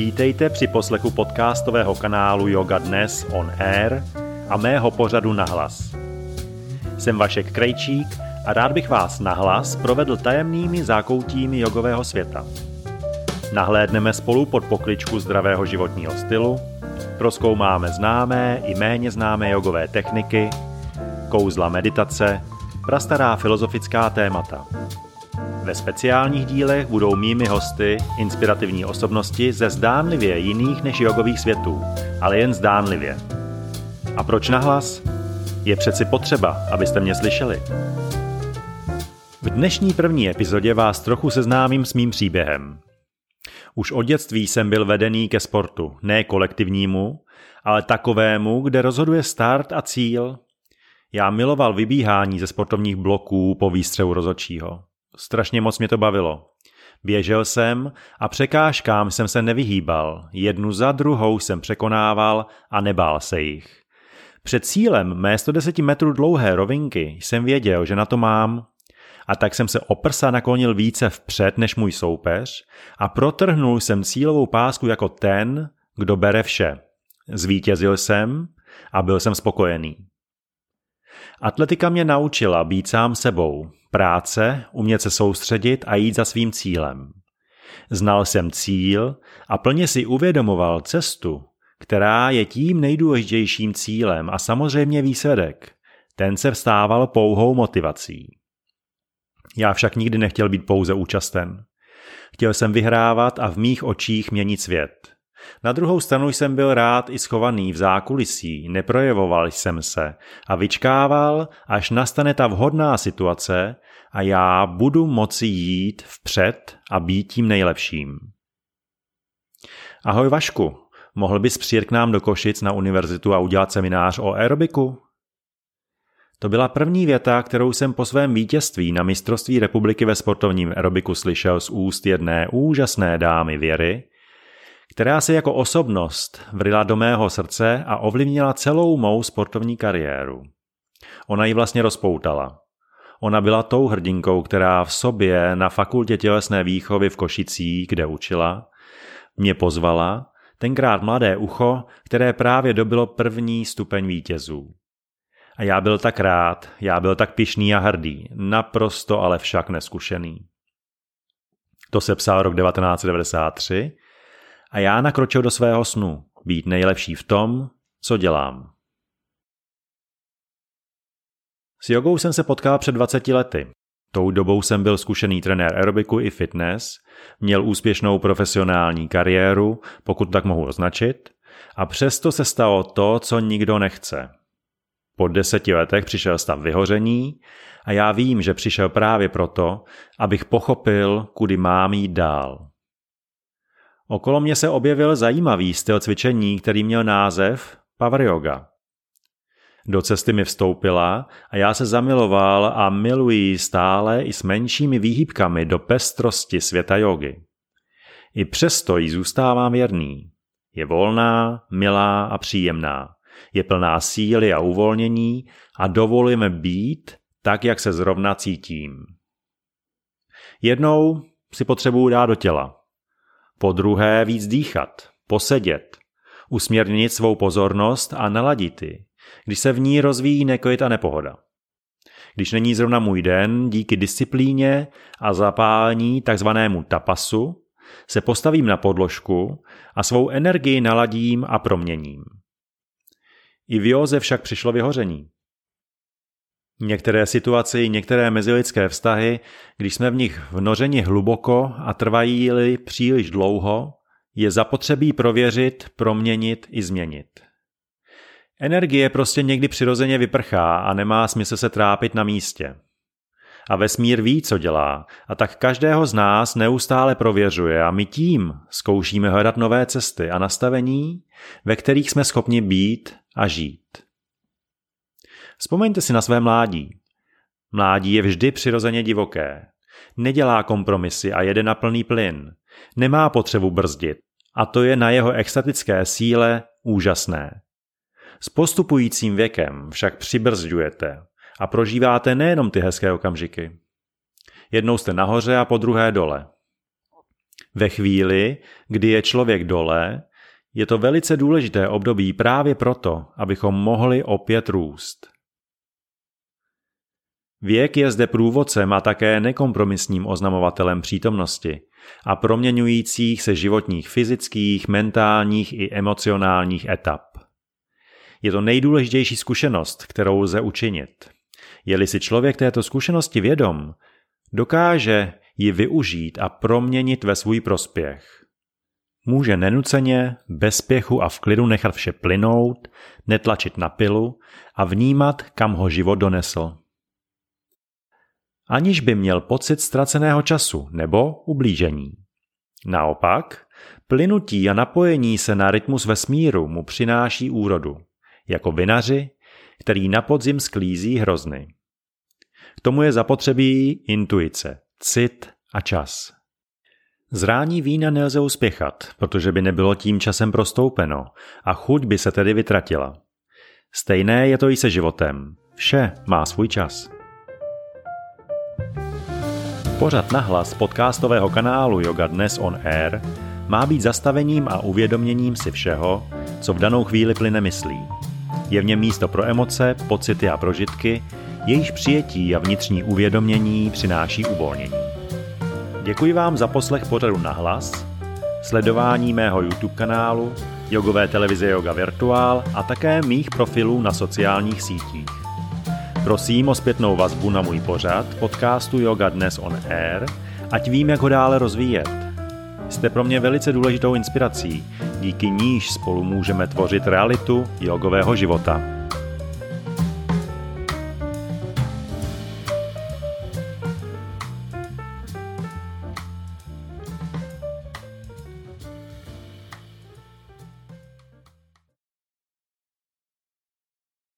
Vítejte při poslechu podcastového kanálu Yoga Dnes on Air a mého pořadu Nahlas. Jsem Vašek Krejčík a rád bych vás nahlas provedl tajemnými zákoutími jogového světa. Nahlédneme spolu pod pokličku zdravého životního stylu, proskoumáme známé i méně známé jogové techniky, kouzla meditace, prastará filozofická témata – ve speciálních dílech budou mými hosty inspirativní osobnosti ze zdánlivě jiných než jogových světů, ale jen zdánlivě. A proč nahlas? Je přeci potřeba, abyste mě slyšeli. V dnešní první epizodě vás trochu seznámím s mým příběhem. Už od dětství jsem byl vedený ke sportu, ne kolektivnímu, ale takovému, kde rozhoduje start a cíl. Já miloval vybíhání ze sportovních bloků po výstřelu rozočího. Strašně moc mě to bavilo. Běžel jsem a překážkám jsem se nevyhýbal. Jednu za druhou jsem překonával a nebál se jich. Před cílem mé 110 metrů dlouhé rovinky jsem věděl, že na to mám. A tak jsem se o prsa naklonil více vpřed než můj soupeř a protrhnul jsem cílovou pásku jako ten, kdo bere vše. Zvítězil jsem a byl jsem spokojený. Atletika mě naučila být sám sebou, práce, umět se soustředit a jít za svým cílem. Znal jsem cíl a plně si uvědomoval cestu, která je tím nejdůležitějším cílem a samozřejmě výsledek. Ten se vstával pouhou motivací. Já však nikdy nechtěl být pouze účasten. Chtěl jsem vyhrávat a v mých očích měnit svět. Na druhou stranu jsem byl rád i schovaný v zákulisí, neprojevoval jsem se a vyčkával, až nastane ta vhodná situace a já budu moci jít vpřed a být tím nejlepším. Ahoj Vašku, mohl bys přijet k nám do Košic na univerzitu a udělat seminář o aerobiku? To byla první věta, kterou jsem po svém vítězství na mistrovství republiky ve sportovním aerobiku slyšel z úst jedné úžasné dámy Věry, která se jako osobnost vrila do mého srdce a ovlivnila celou mou sportovní kariéru. Ona ji vlastně rozpoutala. Ona byla tou hrdinkou, která v sobě na fakultě tělesné výchovy v Košicích, kde učila, mě pozvala, tenkrát mladé ucho, které právě dobilo první stupeň vítězů. A já byl tak rád, já byl tak pišný a hrdý, naprosto ale však neskušený. To se psal rok 1993 a já nakročil do svého snu, být nejlepší v tom, co dělám. S jogou jsem se potkal před 20 lety. Tou dobou jsem byl zkušený trenér aerobiku i fitness, měl úspěšnou profesionální kariéru, pokud tak mohu označit, a přesto se stalo to, co nikdo nechce. Po deseti letech přišel stav vyhoření a já vím, že přišel právě proto, abych pochopil, kudy mám jít dál. Okolo mě se objevil zajímavý styl cvičení, který měl název Power Yoga. Do cesty mi vstoupila a já se zamiloval a miluji stále i s menšími výhybkami do pestrosti světa jogy. I přesto jí zůstávám věrný. Je volná, milá a příjemná. Je plná síly a uvolnění a dovolíme být tak, jak se zrovna cítím. Jednou si potřebuji dát do těla. Po druhé víc dýchat, posedět, usměrnit svou pozornost a naladit ji, když se v ní rozvíjí neklid a nepohoda. Když není zrovna můj den, díky disciplíně a zapálení takzvanému tapasu, se postavím na podložku a svou energii naladím a proměním. I v józe však přišlo vyhoření. Některé situace i některé mezilidské vztahy, když jsme v nich vnořeni hluboko a trvají-li příliš dlouho, je zapotřebí prověřit, proměnit i změnit. Energie prostě někdy přirozeně vyprchá a nemá smysl se trápit na místě. A vesmír ví, co dělá, a tak každého z nás neustále prověřuje a my tím zkoušíme hledat nové cesty a nastavení, ve kterých jsme schopni být a žít. Vzpomeňte si na své mládí. Mládí je vždy přirozeně divoké. Nedělá kompromisy a jede na plný plyn. Nemá potřebu brzdit. A to je na jeho extatické síle úžasné. S postupujícím věkem však přibrzďujete a prožíváte nejenom ty hezké okamžiky. Jednou jste nahoře a po druhé dole. Ve chvíli, kdy je člověk dole, je to velice důležité období právě proto, abychom mohli opět růst. Věk je zde průvodcem a také nekompromisním oznamovatelem přítomnosti a proměňujících se životních fyzických, mentálních i emocionálních etap. Je to nejdůležitější zkušenost, kterou lze učinit. Je-li si člověk této zkušenosti vědom, dokáže ji využít a proměnit ve svůj prospěch. Může nenuceně, bez spěchu a v klidu nechat vše plynout, netlačit na pilu a vnímat, kam ho život donesl. Aniž by měl pocit ztraceného času nebo ublížení. Naopak, plynutí a napojení se na rytmus vesmíru mu přináší úrodu, jako vinaři, který na podzim sklízí hrozny. K tomu je zapotřebí intuice, cit a čas. Zrání vína nelze uspěchat, protože by nebylo tím časem prostoupeno a chuť by se tedy vytratila. Stejné je to i se životem. Vše má svůj čas. Pořad nahlas podcastového kanálu Yoga Dnes on Air má být zastavením a uvědoměním si všeho, co v danou chvíli plyne myslí. Je v něm místo pro emoce, pocity a prožitky, jejíž přijetí a vnitřní uvědomění přináší uvolnění. Děkuji vám za poslech pořadu na hlas, sledování mého YouTube kanálu, jogové televize Yoga Virtual a také mých profilů na sociálních sítích. Prosím o zpětnou vazbu na můj pořad podcastu Yoga Dnes on Air, ať vím, jak ho dále rozvíjet. Jste pro mě velice důležitou inspirací, díky níž spolu můžeme tvořit realitu jogového života.